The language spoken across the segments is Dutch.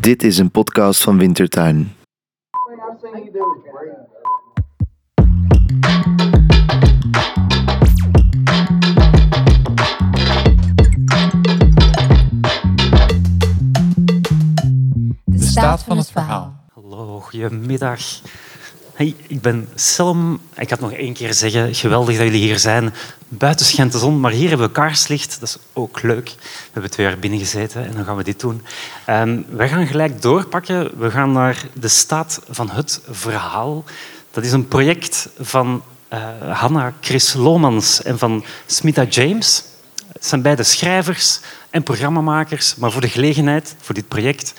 Dit is een podcast van Wintertuin. De staat van het verhaal. Hallo, goedemiddag. Hey, ik ben Selm. Ik had nog één keer zeggen, geweldig dat jullie hier zijn. Buiten schijnt de zon, maar hier hebben we kaarslicht. Dat is ook leuk. We hebben twee jaar binnen gezeten en dan gaan we dit doen. Um, we gaan gelijk doorpakken. We gaan naar de staat van het verhaal. Dat is een project van uh, Hanna Chris Lomans en van Smita James. Het zijn beide schrijvers en programmamakers, maar voor de gelegenheid, voor dit project,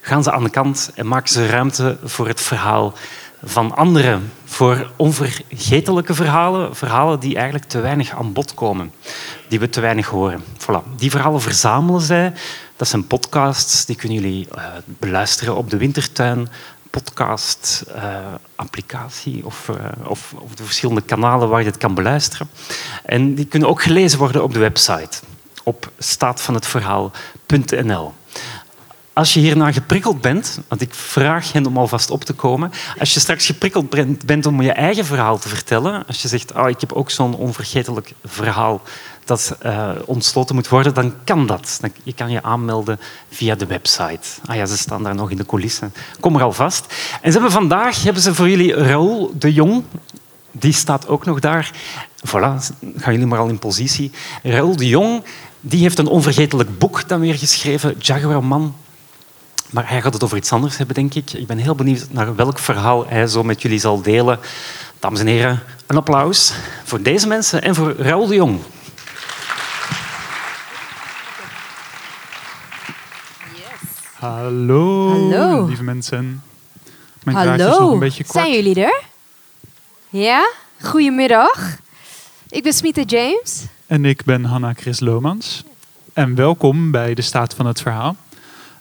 gaan ze aan de kant en maken ze ruimte voor het verhaal van anderen. Voor onvergetelijke verhalen, verhalen die eigenlijk te weinig aan bod komen, die we te weinig horen. Voilà. Die verhalen verzamelen zij. Dat zijn podcasts, die kunnen jullie uh, beluisteren op de Wintertuin podcast, uh, applicatie of, uh, of, of, de verschillende kanalen waar je het kan beluisteren. En die kunnen ook gelezen worden op de website op staatvanhetverhaal.nl. Als je hierna geprikkeld bent, want ik vraag hen om alvast op te komen, als je straks geprikkeld bent om je eigen verhaal te vertellen, als je zegt, oh, ik heb ook zo'n onvergetelijk verhaal dat uh, ontsloten moet worden, dan kan dat. Je kan je aanmelden via de website. Ah ja, ze staan daar nog in de coulissen. Kom er alvast. En ze hebben vandaag hebben ze voor jullie Raoul de Jong. Die staat ook nog daar. Voilà, gaan jullie maar al in positie. Raoul de Jong die heeft een onvergetelijk boek dan weer geschreven, Jaguar Man. Maar hij gaat het over iets anders hebben, denk ik. Ik ben heel benieuwd naar welk verhaal hij zo met jullie zal delen. Dames en heren, een applaus voor deze mensen en voor Raoul de Jong. Hallo, Hallo. lieve mensen. Mijn Hallo, is nog een beetje kort. zijn jullie er? Ja, goedemiddag. Ik ben Smita James. En ik ben Hanna Chris Lomans. En welkom bij de Staat van het Verhaal.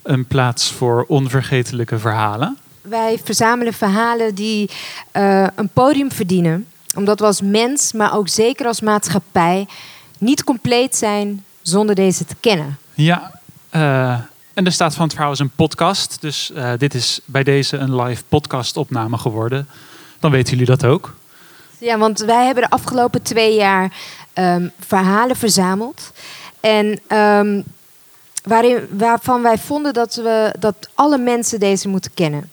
Een plaats voor onvergetelijke verhalen. Wij verzamelen verhalen die uh, een podium verdienen. Omdat we als mens, maar ook zeker als maatschappij, niet compleet zijn zonder deze te kennen. Ja, uh, en de Staat van het Verhaal is een podcast. Dus uh, dit is bij deze een live podcastopname geworden. Dan weten jullie dat ook. Ja, want wij hebben de afgelopen twee jaar um, verhalen verzameld. En um, waarin, waarvan wij vonden dat, we, dat alle mensen deze moeten kennen.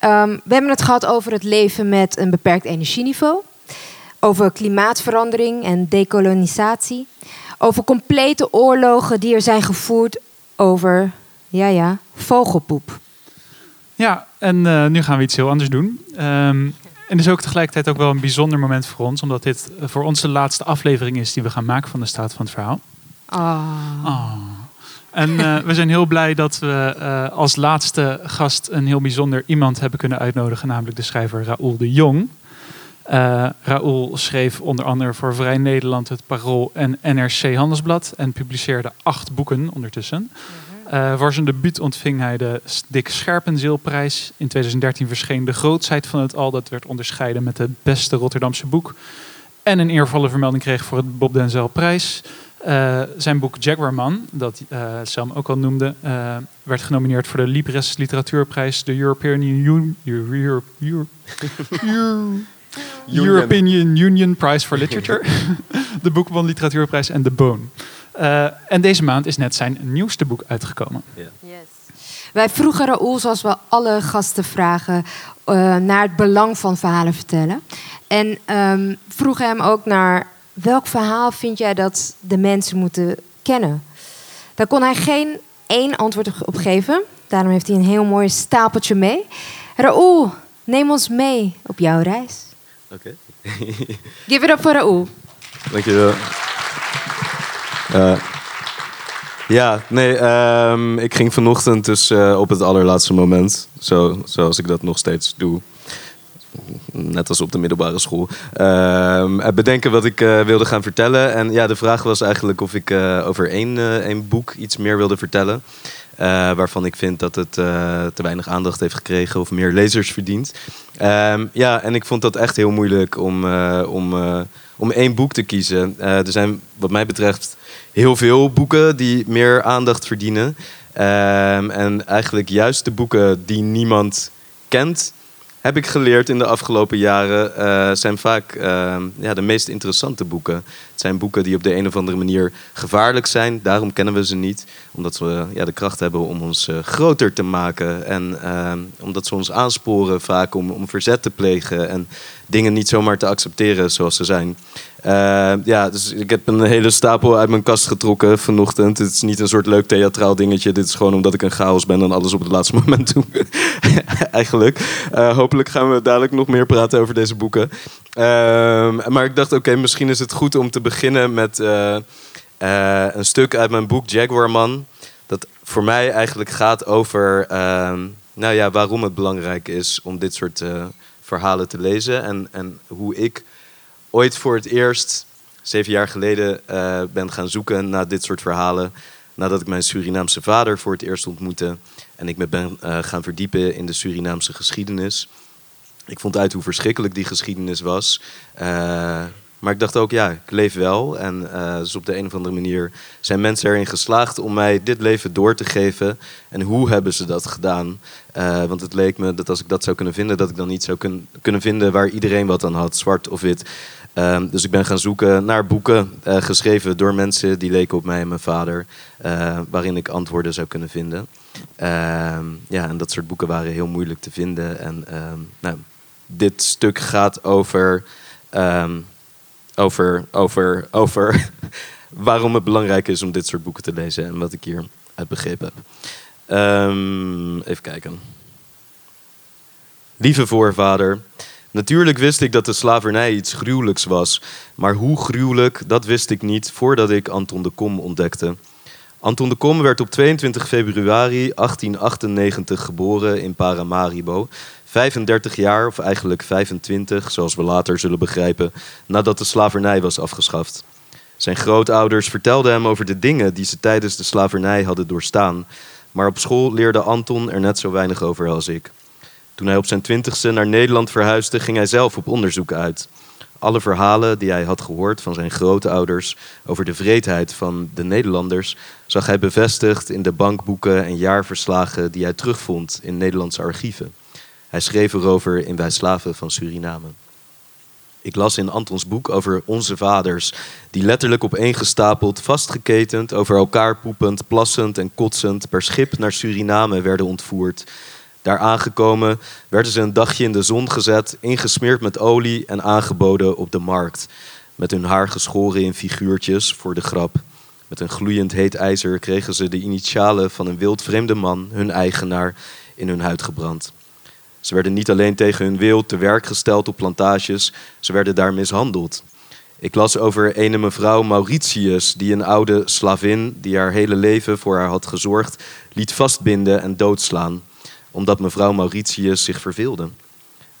Um, we hebben het gehad over het leven met een beperkt energieniveau. Over klimaatverandering en dekolonisatie. Over complete oorlogen die er zijn gevoerd over, ja ja, vogelpoep. Ja, en uh, nu gaan we iets heel anders doen. Um, en het is ook tegelijkertijd ook wel een bijzonder moment voor ons, omdat dit voor ons de laatste aflevering is die we gaan maken van de Staat van het Verhaal. Oh. oh. En uh, we zijn heel blij dat we uh, als laatste gast een heel bijzonder iemand hebben kunnen uitnodigen, namelijk de schrijver Raoul de Jong. Uh, Raoul schreef onder andere voor Vrij Nederland, het Parool en NRC Handelsblad en publiceerde acht boeken ondertussen. Uh, voor zijn debuut ontving hij de Dick Scherpenzeelprijs. In 2013 verscheen De Grootsheid van het Al. Dat werd onderscheiden met het beste Rotterdamse boek. En een eervolle vermelding kreeg voor het Bob Denzel Prijs. Uh, zijn boek Jaguarman, dat uh, Sam ook al noemde, uh, werd genomineerd voor de Libres Literatuurprijs, de European Union, Euro, Euro, Euro, European Union Prize for Literature, de Boekman Literatuurprijs en de Bone. Uh, en deze maand is net zijn nieuwste boek uitgekomen. Yeah. Yes. Wij vroegen Raoul, zoals we alle gasten vragen, uh, naar het belang van verhalen vertellen. En um, vroegen hem ook naar welk verhaal vind jij dat de mensen moeten kennen? Daar kon hij geen één antwoord op geven. Daarom heeft hij een heel mooi stapeltje mee. Raoul, neem ons mee op jouw reis. Oké. Okay. Give it up voor Raoul. Dankjewel. Uh, ja, nee, um, ik ging vanochtend dus uh, op het allerlaatste moment, zo, zoals ik dat nog steeds doe, net als op de middelbare school, uh, bedenken wat ik uh, wilde gaan vertellen. En ja, de vraag was eigenlijk of ik uh, over één, één boek iets meer wilde vertellen. waarvan ik vind dat het te weinig aandacht heeft gekregen of meer lezers verdient. Um, ja, en ik vond dat echt heel moeilijk om, om, om één boek te kiezen. er zijn wat mij betreft heel veel boeken die meer aandacht verdienen. Ehm, en eigenlijk juist de boeken die niemand kent, heb ik geleerd in de afgelopen jaren, eh, zijn vaak ehm, ja, de meest interessante boeken. Het zijn boeken die op de een of andere manier gevaarlijk zijn. Daarom kennen we ze niet. Omdat we ja, de kracht hebben om ons eh, groter te maken. En omdat ze ons aansporen vaak om, om verzet te plegen. En dingen niet zomaar te accepteren zoals ze zijn. Uh, ja, dus ik heb een hele stapel uit mijn kast getrokken vanochtend. Het is niet een soort leuk theatraal dingetje. Dit is gewoon omdat ik een chaos ben en alles op het laatste moment doe. Eigenlijk. Uh, hopelijk gaan we dadelijk nog meer praten over deze boeken. Uh, maar ik dacht, oké, misschien is het goed om te beginnen met uh, een stuk uit mijn boek Jaguarman. Dat voor mij eigenlijk gaat over ehm, nou ja, waarom het belangrijk is om dit soort verhalen te lezen. En, en hoe ik ooit voor het eerst, zeven jaar geleden, uh, ben gaan zoeken naar dit soort verhalen. Nadat ik mijn Surinaamse vader voor het eerst ontmoette. En ik me ben uh, gaan verdiepen in de Surinaamse geschiedenis. Ik vond uit hoe verschrikkelijk die geschiedenis was. Maar ik dacht ook, ja, ik leef wel. En uh, dus op de een of andere manier zijn mensen erin geslaagd om mij dit leven door te geven. En hoe hebben ze dat gedaan? Uh, want het leek me dat als ik dat zou kunnen vinden, dat ik dan niet zou kun kunnen vinden waar iedereen wat aan had, zwart of wit. Uh, dus ik ben gaan zoeken naar boeken uh, geschreven door mensen die leken op mij en mijn vader, waarin ik antwoorden zou kunnen vinden. Ehm, ja, en dat soort boeken waren heel moeilijk te vinden. En ehm, nou, dit stuk gaat over over, over, over waarom het belangrijk is om dit soort boeken te lezen en wat ik hier uit begrepen heb. Um, even kijken. Lieve voorvader, natuurlijk wist ik dat de slavernij iets gruwelijks was, maar hoe gruwelijk, dat wist ik niet voordat ik Anton de Kom ontdekte. Anton de Kom werd op 22 februari 1898 geboren in Paramaribo 35 jaar, of eigenlijk 25, zoals we later zullen begrijpen, nadat de slavernij was afgeschaft. Zijn grootouders vertelden hem over de dingen die ze tijdens de slavernij hadden doorstaan, maar op school leerde Anton er net zo weinig over als ik. Toen hij op zijn twintigste naar Nederland verhuisde, ging hij zelf op onderzoek uit. Alle verhalen die hij had gehoord van zijn grootouders over de vreedheid van de Nederlanders, zag hij bevestigd in de bankboeken en jaarverslagen die hij terugvond in Nederlandse archieven. Hij schreef erover in Wij Slaven van Suriname. Ik las in Antons boek over onze vaders, die letterlijk opeengestapeld, vastgeketend, over elkaar poepend, plassend en kotsend per schip naar Suriname werden ontvoerd. Daar aangekomen werden ze een dagje in de zon gezet, ingesmeerd met olie en aangeboden op de markt. Met hun haar geschoren in figuurtjes voor de grap. Met een gloeiend heet ijzer kregen ze de initialen van een wildvreemde man, hun eigenaar, in hun huid gebrand. Ze werden niet alleen tegen hun wil te werk gesteld op plantages, ze werden daar mishandeld. Ik las over ene mevrouw Mauritius, die een oude slavin, die haar hele leven voor haar had gezorgd, liet vastbinden en doodslaan, omdat mevrouw Mauritius zich verveelde.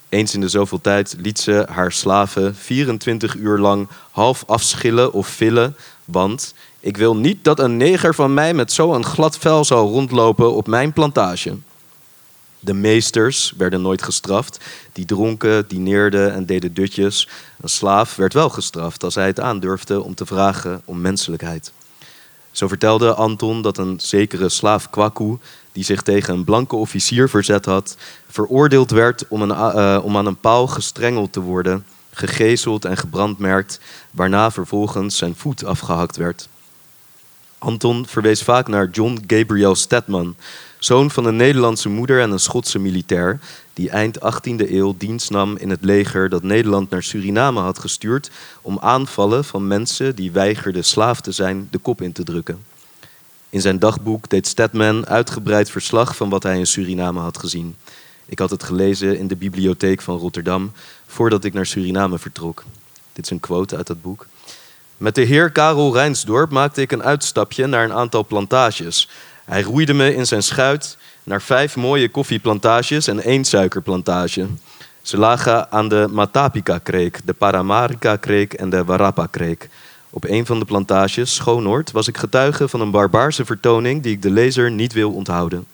Eens in de zoveel tijd liet ze haar slaven 24 uur lang half afschillen of villen, want ik wil niet dat een neger van mij met zo'n glad vel zal rondlopen op mijn plantage. De meesters werden nooit gestraft. Die dronken, dineerden en deden dutjes. Een slaaf werd wel gestraft als hij het aandurfde om te vragen om menselijkheid. Zo vertelde Anton dat een zekere slaaf Kwaku, die zich tegen een blanke officier verzet had, veroordeeld werd om, een, uh, om aan een paal gestrengeld te worden, gegezeld en gebrandmerkt, waarna vervolgens zijn voet afgehakt werd. Anton verwees vaak naar John Gabriel Stedman, zoon van een Nederlandse moeder en een Schotse militair, die eind 18e eeuw dienst nam in het leger dat Nederland naar Suriname had gestuurd om aanvallen van mensen die weigerden slaaf te zijn de kop in te drukken. In zijn dagboek deed Stedman uitgebreid verslag van wat hij in Suriname had gezien. Ik had het gelezen in de bibliotheek van Rotterdam voordat ik naar Suriname vertrok. Dit is een quote uit dat boek. Met de heer Karel Rijnsdorp maakte ik een uitstapje naar een aantal plantages. Hij roeide me in zijn schuit naar vijf mooie koffieplantages en één suikerplantage. Ze lagen aan de Matapika-kreek, de Paramarika-kreek en de Warapa-kreek. Op een van de plantages, Schoonoord, was ik getuige van een barbaarse vertoning die ik de lezer niet wil onthouden.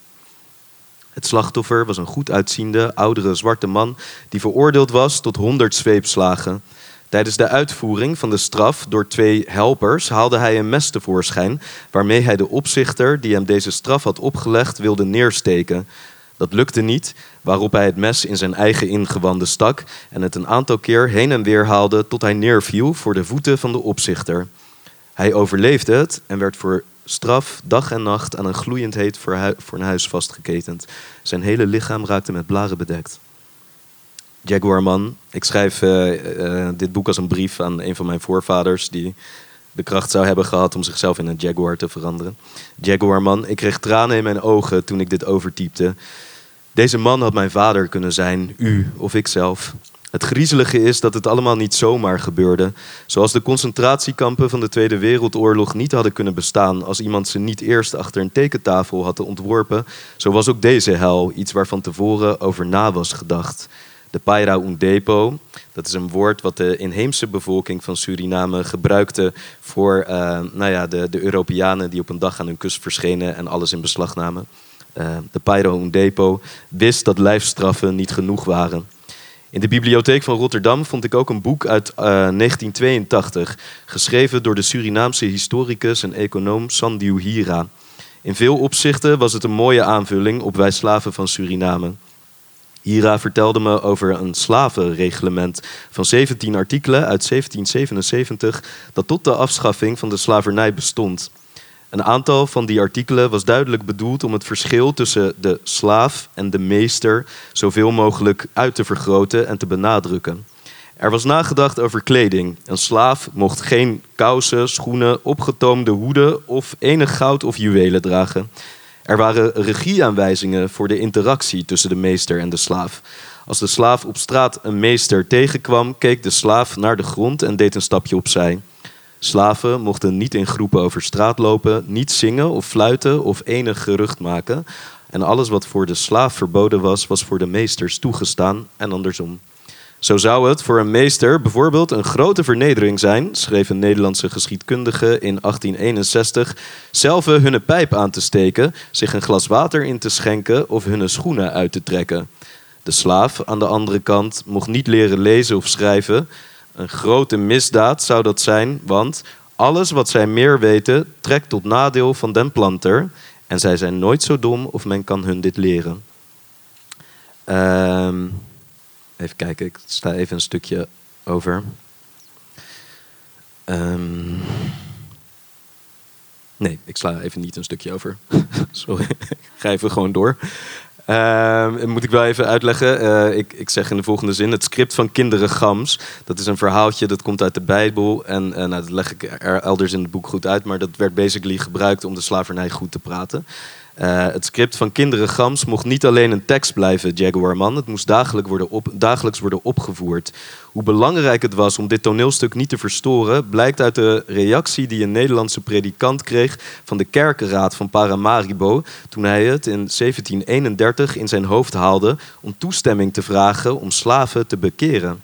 Het slachtoffer was een goed uitziende, oudere zwarte man die veroordeeld was tot honderd zweepslagen. Tijdens de uitvoering van de straf door twee helpers haalde hij een mes tevoorschijn, waarmee hij de opzichter die hem deze straf had opgelegd wilde neersteken. Dat lukte niet, waarop hij het mes in zijn eigen ingewanden stak en het een aantal keer heen en weer haalde tot hij neerviel voor de voeten van de opzichter. Hij overleefde het en werd voor straf dag en nacht aan een gloeiend heet fornuis vastgeketend. Zijn hele lichaam raakte met blaren bedekt. Jaguarman. Ik schrijf uh, dit boek als een brief aan een van mijn voorvaders die de kracht zou hebben gehad om zichzelf in een jaguar te veranderen. Jaguarman, ik kreeg tranen in mijn ogen toen ik dit overtypte. Deze man had mijn vader kunnen zijn, u of ikzelf. Het griezelige is dat het allemaal niet zomaar gebeurde. Zoals de concentratiekampen van de Tweede Wereldoorlog niet hadden kunnen bestaan als iemand ze niet eerst achter een tekentafel had ontworpen, zo was ook deze hel iets waarvan tevoren over na was gedacht. De Paira Undepo, dat is een woord wat de inheemse bevolking van Suriname gebruikte voor uh, nou ja, de, de Europeanen die op een dag aan hun kust verschenen en alles in beslag namen. Uh, de Paira Undepo wist dat lijfstraffen niet genoeg waren. In de bibliotheek van Rotterdam vond ik ook een boek uit uh, eh, 1982, geschreven door de Surinaamse historicus en econoom Sandiu Hira. In veel opzichten was het een mooie aanvulling op Wij Slaven van Suriname. Hira vertelde me over een slavenreglement van 17 artikelen uit 1777 dat tot de afschaffing van de slavernij bestond. Een aantal van die artikelen was duidelijk bedoeld om het verschil tussen de slaaf en de meester zoveel mogelijk uit te vergroten en te benadrukken. Er was nagedacht over kleding. Een slaaf mocht geen kousen, schoenen, opgetoomde hoeden of enig goud of juwelen dragen. Er waren regieaanwijzingen voor de interactie tussen de meester en de slaaf. Als de slaaf op straat een meester tegenkwam, keek de slaaf naar de grond en deed een stapje opzij. Slaven mochten niet in groepen over straat lopen, niet zingen of fluiten of enig gerucht maken. En alles wat voor de slaaf verboden was, was voor de meesters toegestaan en andersom. Zo zou het voor een meester bijvoorbeeld een grote vernedering zijn, schreef een Nederlandse geschiedkundige in 1861, zelf hun pijp aan te steken, zich een glas water in te schenken of hun schoenen uit te trekken. De slaaf aan de andere kant mocht niet leren lezen of schrijven. Een grote misdaad zou dat zijn, want alles wat zij meer weten trekt tot nadeel van den planter en zij zijn nooit zo dom of men kan hun dit leren. Ehm Even kijken, ik sta even een stukje over. Um, nee, ik sla even niet een stukje over. Sorry, ik ga even gewoon door. Um, moet ik wel even uitleggen. Uh, ik, ik zeg in de volgende zin: het script van Kinderen Gams. Dat is een verhaaltje dat komt uit de Bijbel. En uh, nou, dat leg ik er elders in het boek goed uit. Maar dat werd basically gebruikt om de slavernij goed te praten. Uh, het script van Kinderen Gams mocht niet alleen een tekst blijven, Jaguarman. Het moest worden, op, dagelijks worden opgevoerd. Hoe belangrijk het was om dit toneelstuk niet te verstoren, blijkt uit de reactie die een Nederlandse predikant kreeg van de kerkenraad van Paramaribo. toen hij het in 1731 in zijn hoofd haalde om toestemming te vragen om slaven te bekeren.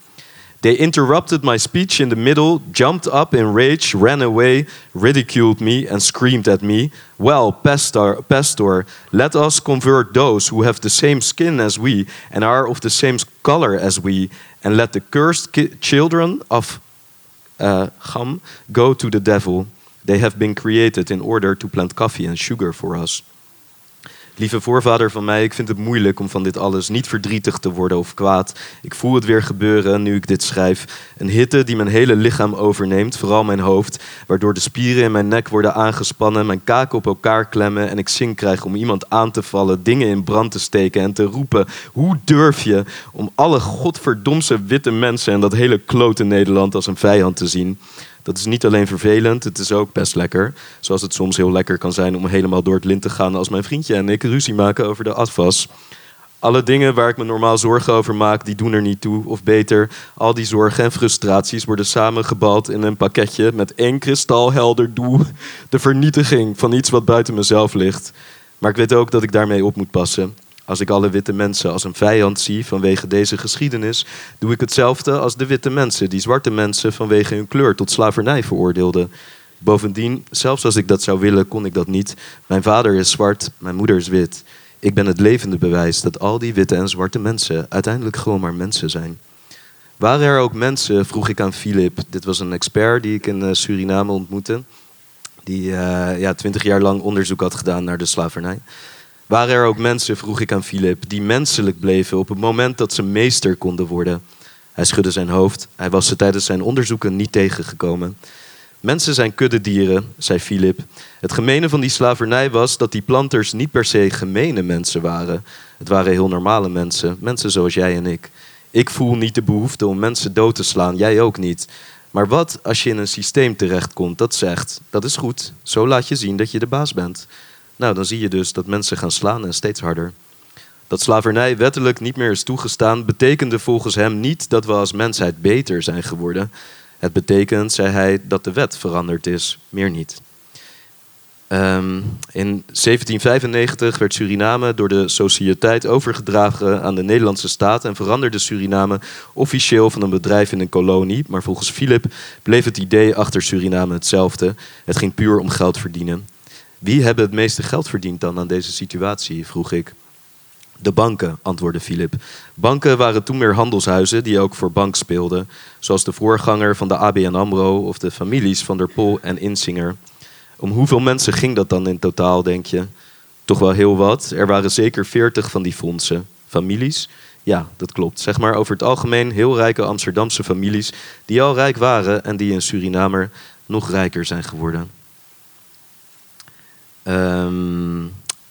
They interrupted my speech in the middle, jumped up in rage, ran away, ridiculed me, and screamed at me. Well, pastor, pastor, let us convert those who have the same skin as we and are of the same color as we, and let the cursed children of uh, Ham go to the devil. They have been created in order to plant coffee and sugar for us. Lieve voorvader van mij, ik vind het moeilijk om van dit alles niet verdrietig te worden of kwaad. Ik voel het weer gebeuren nu ik dit schrijf. Een hitte die mijn hele lichaam overneemt, vooral mijn hoofd, waardoor de spieren in mijn nek worden aangespannen, mijn kaken op elkaar klemmen en ik zin krijg om iemand aan te vallen, dingen in brand te steken en te roepen: Hoe durf je om alle godverdomse witte mensen en dat hele klote Nederland als een vijand te zien? Dat is niet alleen vervelend, het is ook best lekker. Zoals het soms heel lekker kan zijn om helemaal door het lint te gaan als mijn vriendje en ik ruzie maken over de afwas. Alle dingen waar ik me normaal zorgen over maak, die doen er niet toe. Of beter, al die zorgen en frustraties worden samengebald in een pakketje met één kristalhelder doel. De vernietiging van iets wat buiten mezelf ligt. Maar ik weet ook dat ik daarmee op moet passen. Als ik alle witte mensen als een vijand zie vanwege deze geschiedenis, doe ik hetzelfde als de witte mensen die zwarte mensen vanwege hun kleur tot slavernij veroordeelden. Bovendien, zelfs als ik dat zou willen, kon ik dat niet. Mijn vader is zwart, mijn moeder is wit. Ik ben het levende bewijs dat al die witte en zwarte mensen uiteindelijk gewoon maar mensen zijn. Waren er ook mensen, vroeg ik aan Philip. Dit was een expert die ik in eh, Suriname ontmoette. Die eh, ja, twintig jaar lang onderzoek had gedaan naar de slavernij. Waren er ook mensen, vroeg ik aan Philip, die menselijk bleven op het moment dat ze meester konden worden? Hij schudde zijn hoofd. Hij was ze tijdens zijn onderzoeken niet tegengekomen. Mensen zijn kuddedieren, zei Philip. Het gemene van die slavernij was dat die planters niet per se gemene mensen waren. Het waren heel normale mensen, mensen zoals jij en ik. Ik voel niet de behoefte om mensen dood te slaan, jij ook niet. Maar wat als je in een systeem terechtkomt dat zegt: dat is goed, zo laat je zien dat je de baas bent. Nou, dan zie je dus dat mensen gaan slaan en steeds harder. Dat slavernij wettelijk niet meer is toegestaan, betekende volgens hem niet dat we als mensheid beter zijn geworden. Het betekent, zei hij, dat de wet veranderd is, meer niet. Ehm, in 1795 werd Suriname door de Sociëteit overgedragen aan de Nederlandse staat en veranderde Suriname officieel van een bedrijf in een kolonie. Maar volgens Philip bleef het idee achter Suriname hetzelfde. Het ging puur om geld verdienen. Wie hebben het meeste geld verdiend dan aan deze situatie? vroeg ik. De banken, antwoordde Philip. Banken waren toen meer handelshuizen die ook voor bank speelden, zoals de voorganger van de ABN AMRO of de families van der Pol en Insinger. Om hoeveel mensen ging dat dan in totaal, denk je? Toch wel heel wat. Er waren zeker veertig van die fondsen. Families? Ja, dat klopt. Zeg maar over het algemeen heel rijke Amsterdamse families die al rijk waren en die in Surinamer nog rijker zijn geworden. Ehm,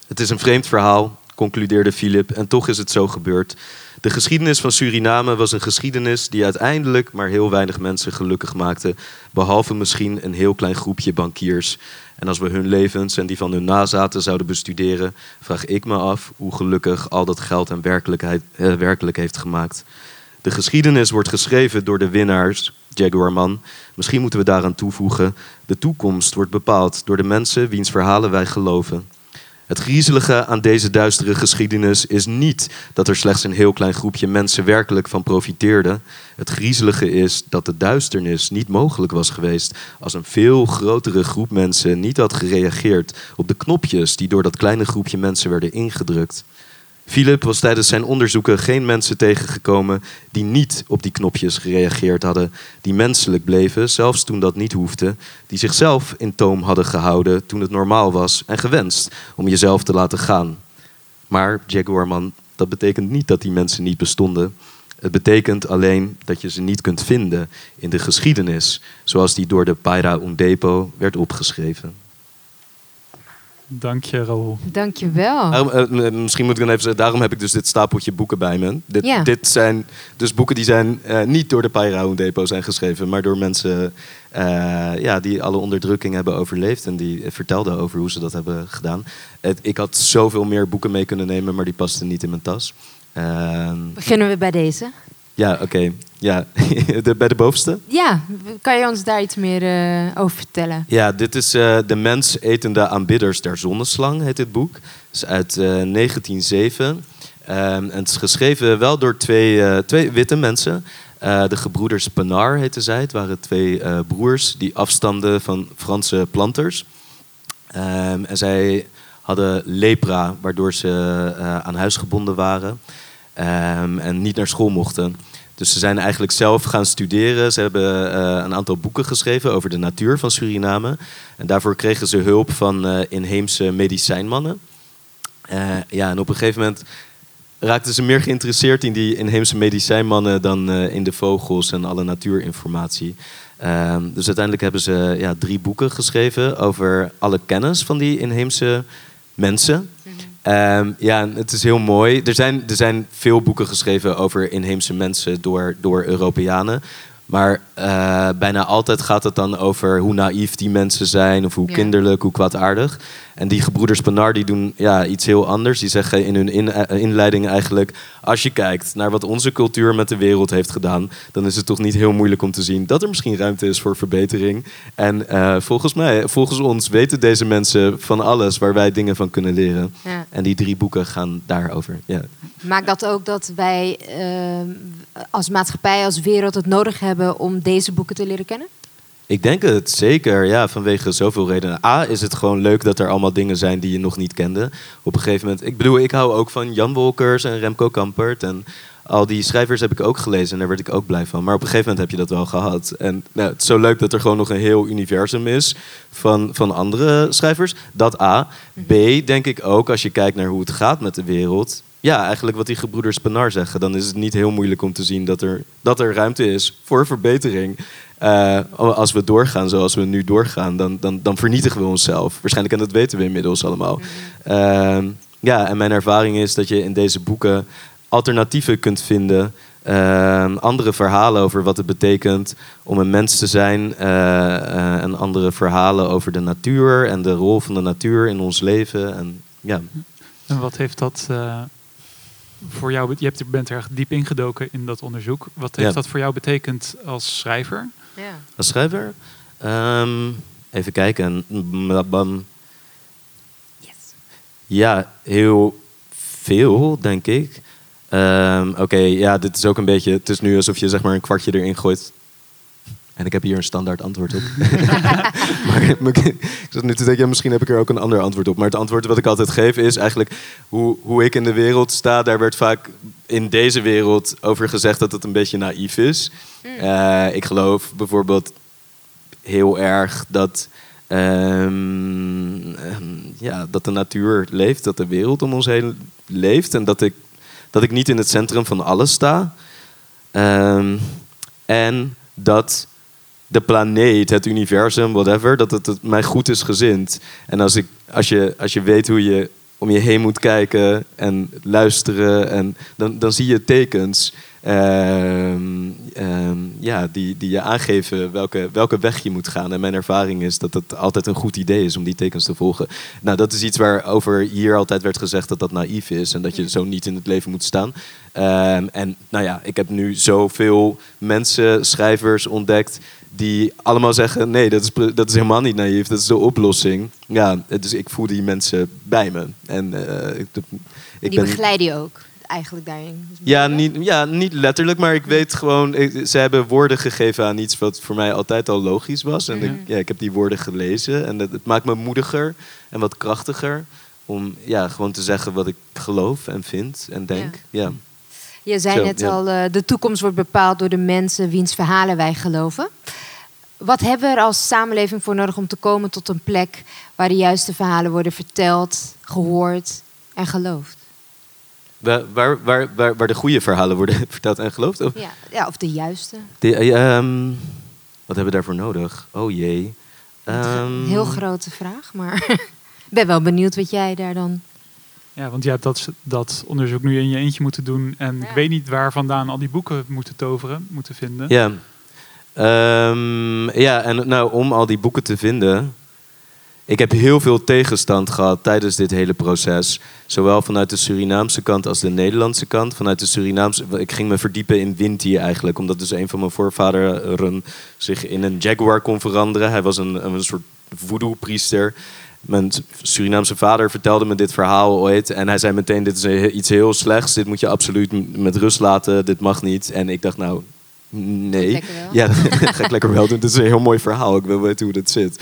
het is een vreemd verhaal, concludeerde Philip, en toch is het zo gebeurd. De geschiedenis van Suriname was een geschiedenis die uiteindelijk maar heel weinig mensen gelukkig maakte, behalve misschien een heel klein groepje bankiers. En als we hun levens en die van hun nazaten zouden bestuderen, vraag ik me af hoe gelukkig al dat geld en eh, werkelijk heeft gemaakt. De geschiedenis wordt geschreven door de winnaars, Jaguarman. Misschien moeten we daaraan toevoegen: de toekomst wordt bepaald door de mensen wiens verhalen wij geloven. Het griezelige aan deze duistere geschiedenis is niet dat er slechts een heel klein groepje mensen werkelijk van profiteerde. Het griezelige is dat de duisternis niet mogelijk was geweest als een veel grotere groep mensen niet had gereageerd op de knopjes die door dat kleine groepje mensen werden ingedrukt. Philip was tijdens zijn onderzoeken geen mensen tegengekomen die niet op die knopjes gereageerd hadden, die menselijk bleven, zelfs toen dat niet hoefde, die zichzelf in toom hadden gehouden toen het normaal was en gewenst om jezelf te laten gaan. Maar, Jaguarman, dat betekent niet dat die mensen niet bestonden. Het betekent alleen dat je ze niet kunt vinden in de geschiedenis, zoals die door de Paira Undepo werd opgeschreven. Dank je, Raoul. Dank je wel. Daarom, eh, m- misschien moet ik dan even zeggen, daarom heb ik dus dit stapeltje boeken bij me. Dit, Ja. dit zijn dus boeken die zijn eh, niet door de Pairaun Depot zijn geschreven, maar door mensen eh, ja, die alle onderdrukking hebben overleefd en die eh, vertelden over hoe ze dat hebben gedaan. Het, ik had zoveel meer boeken mee kunnen nemen, maar die pasten niet in mijn tas. Ehm, Beginnen we bij deze? ja, oké. Ja, de, bij de bovenste. Ja, kan je ons daar iets meer eh, over vertellen? Ja, dit is eh, De mens etende aanbidders der zonneslang, heet dit boek. Het is uit eh 1907. Ehm, en het is geschreven wel door twee, eh, twee witte mensen. Eh, de gebroeders Penar heten zij. Het waren twee eh, broers die afstamden van Franse planters. Ehm, en zij hadden lepra, waardoor ze eh, aan huis gebonden waren ehm, en niet naar school mochten. Dus ze zijn eigenlijk zelf gaan studeren. Ze hebben eh, een aantal boeken geschreven over de natuur van Suriname. En daarvoor kregen ze hulp van eh, inheemse medicijnmannen. Eh, ja, en op een gegeven moment raakten ze meer geïnteresseerd in die inheemse medicijnmannen dan in de vogels en alle natuurinformatie. Ehm, dus uiteindelijk hebben ze ja, drie boeken geschreven over alle kennis van die inheemse mensen. Ehm, ja, het is heel mooi. Er zijn, er zijn veel boeken geschreven over inheemse mensen door, door Europeanen. Maar eh, bijna altijd gaat het dan over hoe naïef die mensen zijn, of hoe Ja. kinderlijk, hoe kwaadaardig. En die gebroeders Panar die doen ja, iets heel anders. Die zeggen in hun in, eh, inleiding eigenlijk: als je kijkt naar wat onze cultuur met de wereld heeft gedaan, dan is het toch niet heel moeilijk om te zien dat er misschien ruimte is voor verbetering. En eh, volgens mij, volgens ons, weten deze mensen van alles waar wij dingen van kunnen leren. Ja. En die drie boeken gaan daarover. Ja. Maakt dat ook dat wij als maatschappij, als wereld het nodig hebben om deze boeken te leren kennen? Ik denk het zeker, ja, vanwege zoveel redenen. A, is het gewoon leuk dat er allemaal dingen zijn die je nog niet kende. Op een gegeven moment, ik bedoel, ik hou ook van Jan Wolkers en Remco Kampert. En al die schrijvers heb ik ook gelezen en daar werd ik ook blij van. Maar op een gegeven moment heb je dat wel gehad. En nou, het is zo leuk dat er gewoon nog een heel universum is van, van andere schrijvers. Dat A. B, denk ik ook, als je kijkt naar hoe het gaat met de wereld. Ja, eigenlijk wat die gebroeders Penar zeggen. Dan is het niet heel moeilijk om te zien dat er, dat er ruimte is voor verbetering. Eh, als we doorgaan zoals we nu doorgaan, dan, dan, dan vernietigen we onszelf. Waarschijnlijk, en dat weten we inmiddels allemaal. Ehm, ja, en mijn ervaring is dat je in deze boeken alternatieven kunt vinden. ehm, andere verhalen over wat het betekent om een mens te zijn. eh, en andere verhalen over de natuur en de rol van de natuur in ons leven. En, ja. En wat heeft dat eh, voor jou... Je hebt, bent er echt diep ingedoken in dat onderzoek. Wat heeft Ja. dat voor jou betekend als schrijver? Ja. Als schrijver? Ehm, even kijken. Bam. Yes. Ja, heel veel, denk ik. Ehm, Oké, ja, dit is ook een beetje... Het is nu alsof je zeg maar een kwartje erin gooit. En ik heb hier een standaard antwoord op. maar ik zat nu te denken, ja, misschien heb ik er ook een ander antwoord op. Maar het antwoord wat ik altijd geef is eigenlijk... Hoe, hoe ik in de wereld sta, daar werd vaak in deze wereld over gezegd dat het een beetje naïef is. Eh, ik geloof bijvoorbeeld heel erg dat, ehm, ehm, ja, dat de natuur leeft, dat de wereld om ons heen leeft en dat ik, dat ik niet in het centrum van alles sta. Ehm, en dat de planeet, het universum, whatever, dat het, mij goed is gezind. En als, ik, als, je, als je weet hoe je om je heen moet kijken en luisteren, en dan, dan zie je tekens ehm, ehm, ja, die, die je aangeven welke, welke weg je moet gaan. En mijn ervaring is dat het altijd een goed idee is om die tekens te volgen. Nou, dat is iets waarover hier altijd werd gezegd dat dat naïef is en dat je zo niet in het leven moet staan. Ehm, en nou ja, ik heb nu zoveel mensen, schrijvers ontdekt die allemaal zeggen: nee, dat is, dat is helemaal niet naïef, dat is de oplossing. Ja, dus ik voel die mensen bij me. En eh, ik, ik Die ben. begeleiden je ook eigenlijk daarin. Ja niet, ja, niet letterlijk, maar ik weet gewoon... Ik, ze hebben woorden gegeven aan iets wat voor mij altijd al logisch was. En ik, ja, ik heb die woorden gelezen. En het, het maakt me moediger en wat krachtiger... om ja, gewoon te zeggen wat ik geloof en vind en denk. Ja. Je zei Zo, net ja. al, eh, de toekomst wordt bepaald door de mensen wiens verhalen wij geloven. Wat hebben we er als samenleving voor nodig om te komen tot een plek waar de juiste verhalen worden verteld, gehoord en geloofd? Waar, waar, waar, waar, de goede verhalen worden verteld en geloofd? Of, Ja, ja of de juiste. de, eh, ehm, wat hebben we daarvoor nodig? Oh jee. Ehm, Heel grote vraag, maar ik ben wel benieuwd wat jij daar dan... Ja, want jij hebt dat, dat onderzoek nu in je eentje moeten doen. En Ja. ik weet niet waar vandaan al die boeken moeten toveren, moeten vinden. Ja. Ehm, ja, en nou, om al die boeken te vinden. Ik heb heel veel tegenstand gehad tijdens dit hele proces. Zowel vanuit de Surinaamse kant als de Nederlandse kant. Vanuit de Surinaamse. Ik ging me verdiepen in Winti eigenlijk. Omdat dus een van mijn voorvaderen zich in een jaguar kon veranderen. Hij was een, een soort voodoo-priester. Mijn Surinaamse vader vertelde me dit verhaal ooit. En hij zei meteen: Dit is iets heel slechts. Dit moet je absoluut met rust laten. Dit mag niet. En ik dacht, nou, nee. Ja, dat ga ik lekker wel doen. Dit is een heel mooi verhaal. Ik wil weten hoe dat zit.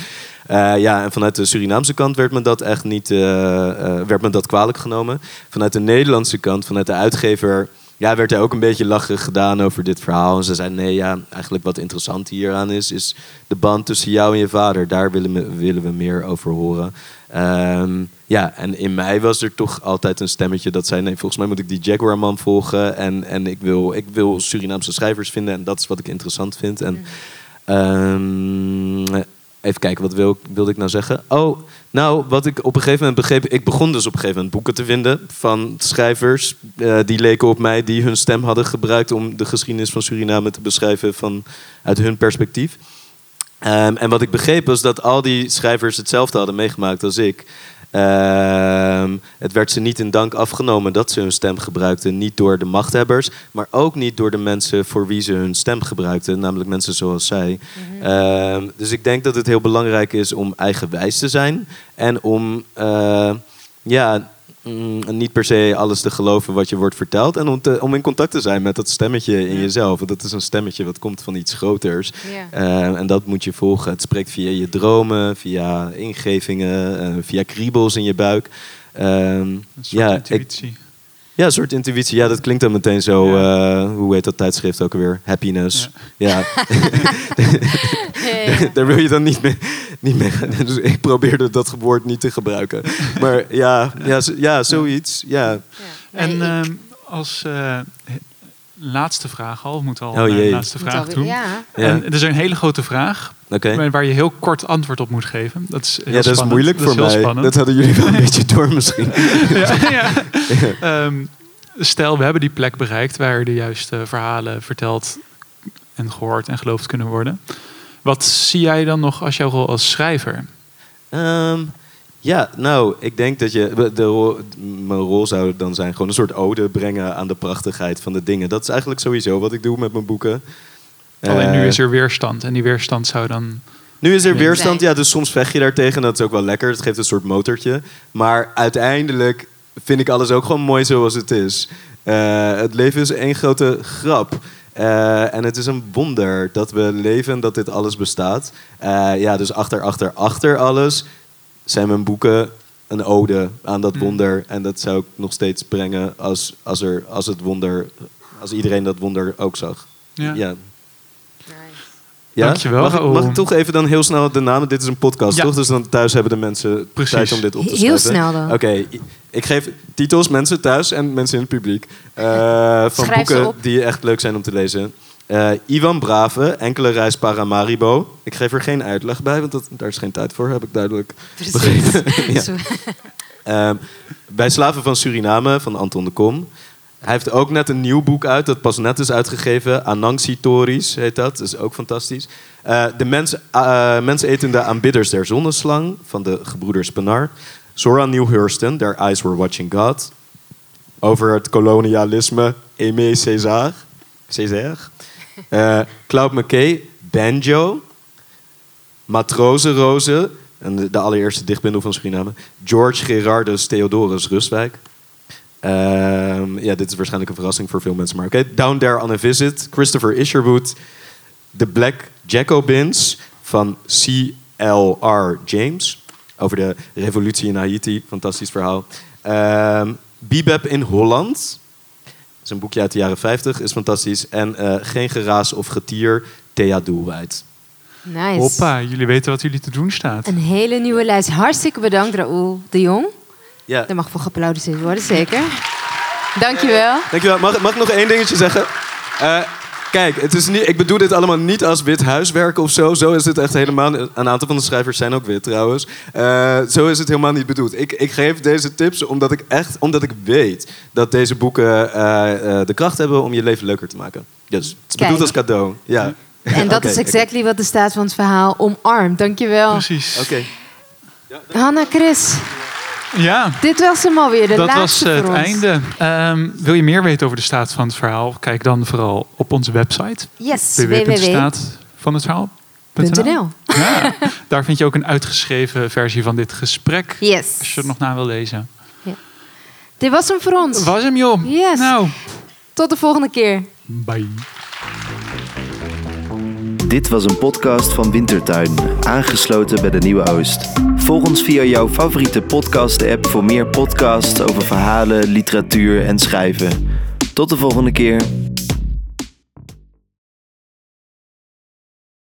Eh, ja, en vanuit de Surinaamse kant werd me dat echt niet eh, eh, werd me dat kwalijk genomen. Vanuit de Nederlandse kant, vanuit de uitgever, ja, werd er ook een beetje lacherig gedaan over dit verhaal. En ze zeiden: nee, ja, eigenlijk wat interessant hieraan is, is de band tussen jou en je vader. Daar willen we, willen we meer over horen. Ehm, ja, en in mij was er toch altijd een stemmetje dat zei: nee, volgens mij moet ik die Jaguar-man volgen. En, en ik, wil, ik wil Surinaamse schrijvers vinden. En dat is wat ik interessant vind. En, ehm, even kijken, wat wil, wilde ik nou zeggen? Oh, nou, wat ik op een gegeven moment begreep. Ik begon dus op een gegeven moment boeken te vinden van schrijvers. eh, die leken op mij, die hun stem hadden gebruikt om de geschiedenis van Suriname te beschrijven van, uit hun perspectief. Ehm, en wat ik begreep was dat al die schrijvers hetzelfde hadden meegemaakt als ik. Ehm, het werd ze niet in dank afgenomen dat ze hun stem gebruikten. Niet door de machthebbers, maar ook niet door de mensen voor wie ze hun stem gebruikten. Namelijk mensen zoals zij. Ehm, dus ik denk dat het heel belangrijk is om eigenwijs te zijn. En om eh, ja, mm, niet per se alles te geloven wat je wordt verteld. En om, te- om in contact te zijn met dat stemmetje in jezelf. Want dat is een stemmetje wat komt van iets groters. Ja. Eh, en dat moet je volgen. Het spreekt via je dromen, via ingevingen, eh, via kriebels in je buik. Ehm, Een soort ja, ik, intuïtie. Ja, een soort intuïtie. Ja, dat klinkt dan meteen zo. eh, hoe heet dat tijdschrift ook alweer? Happiness. Ja. Daar wil je dan niet mee, niet mee gaan. Dus ik probeerde dat woord niet te gebruiken. Maar ja, ja, ja zoiets. Ja. En ehm, als eh, laatste vraag al, we moeten al Oh, naar de jee. laatste vraag toe. Ja. Ja. En er is een hele grote vraag Oké. waar- je heel kort antwoord op moet geven. Dat is heel Ja, dat is moeilijk voor is heel mij. spannend. Dat hadden jullie wel een beetje door misschien. ja, ja. Ehm, stel, we hebben die plek bereikt waar de juiste verhalen verteld en gehoord en geloofd kunnen worden. Wat zie jij dan nog als jouw rol als schrijver? Ehm, ja, nou, ik denk dat je. De mijn rol zou dan zijn gewoon een soort ode brengen aan de prachtigheid van de dingen. Dat is eigenlijk sowieso wat ik doe met mijn boeken. Alleen nu Eh, is er weerstand en die weerstand zou dan... Nu is er weerstand, ja, dus soms vecht je daartegen. Dat is ook wel lekker. Het geeft een soort motortje. Maar uiteindelijk vind ik alles ook gewoon mooi zoals het is. Eh, het leven is één grote grap. Eh, en het is een wonder dat we leven, dat dit alles bestaat. Eh, ja, dus achter, achter, achter alles zijn mijn boeken een ode aan dat Mm. wonder. En dat zou ik nog steeds brengen als, als, er, als het wonder, als iedereen dat wonder ook zag. Ja. ja. Ja? Dankjewel, Mag, mag ik toch even dan heel snel de namen? Dit is een podcast, Ja. toch? Dus dan thuis hebben de mensen Precies. tijd om dit op te Heel schrijven. snel dan. Oké, ik geef titels, mensen thuis en mensen in het publiek. eh, van Schrijf boeken op. die echt leuk zijn om te lezen. Eh, Ivan Brave, Enkele Reis Paramaribo. Ik geef er geen uitleg bij, want dat, daar is geen tijd voor, heb ik duidelijk begrepen. Ja. Ehm, bij Slaven van Suriname van Anton de Kom. Hij heeft ook net een nieuw boek uit, dat pas net is uitgegeven. Anangsi Tories heet dat, dat is ook fantastisch. Eh, de mens, eh, mensetende aanbidders der zonneslang van de gebroeders Penar. Zora Neale Hurston, Their Eyes Were Watching God. Over het kolonialisme, Aimé César. Césaire. Eh, Claude McKay, Banjo. Matrozenrozen, en de, allereerste dichtbundel van Suriname. George Gerardus Theodorus Rustwijk. Ehm, ja, dit is waarschijnlijk een verrassing voor veel mensen, maar oké. Down There on a Visit, Christopher Isherwood. The Black Jacobins van C.L.R. James. Over de revolutie in Haiti, fantastisch verhaal. Ehm Bebop in Holland. Is een boekje uit de jaren 50, is fantastisch. En eh, Geen geraas of getier, Thea Doelwijd. Nice. Hoppa, jullie weten wat jullie te doen staat. Een hele nieuwe lijst. Hartstikke bedankt, Raoul de Jong. Ja, Er mag voor geapplaudiseerd worden, zeker. Dankjewel. dankjewel. Mag, mag ik nog één dingetje zeggen? Eh, kijk, het is niet, ik bedoel dit allemaal niet als wit huiswerk of zo. Zo is het echt helemaal... Een aantal van de schrijvers zijn ook wit trouwens. Eh, zo is het helemaal niet bedoeld. Ik, ik geef deze tips omdat ik echt... Omdat ik weet dat deze boeken eh, eh, de kracht hebben om je leven leuker te maken. Dus het is bedoeld als cadeau. Ja. En dat is exactly wat de staat van het verhaal omarmt. Dankjewel. Precies. Oké. Hanna, Chris, Ja, dit was hem alweer. De dat was laatste eh, het voor ons. einde. Ehm, wil je meer weten over de staat van het verhaal? Kijk dan vooral op onze website. Yes, www.staatvanhetverhaal.nl. Ja, daar vind je ook een uitgeschreven versie van dit gesprek. Yes. Als je er nog naar wil lezen. Dit was hem voor ons. Was hem joh. Yes. Nou, Tot de volgende keer. bye. Dit was een podcast van Wintertuin, aangesloten bij de Nieuwe Oost. Volg ons via jouw favoriete podcast-app voor meer podcasts over verhalen, literatuur en schrijven. Tot de volgende keer.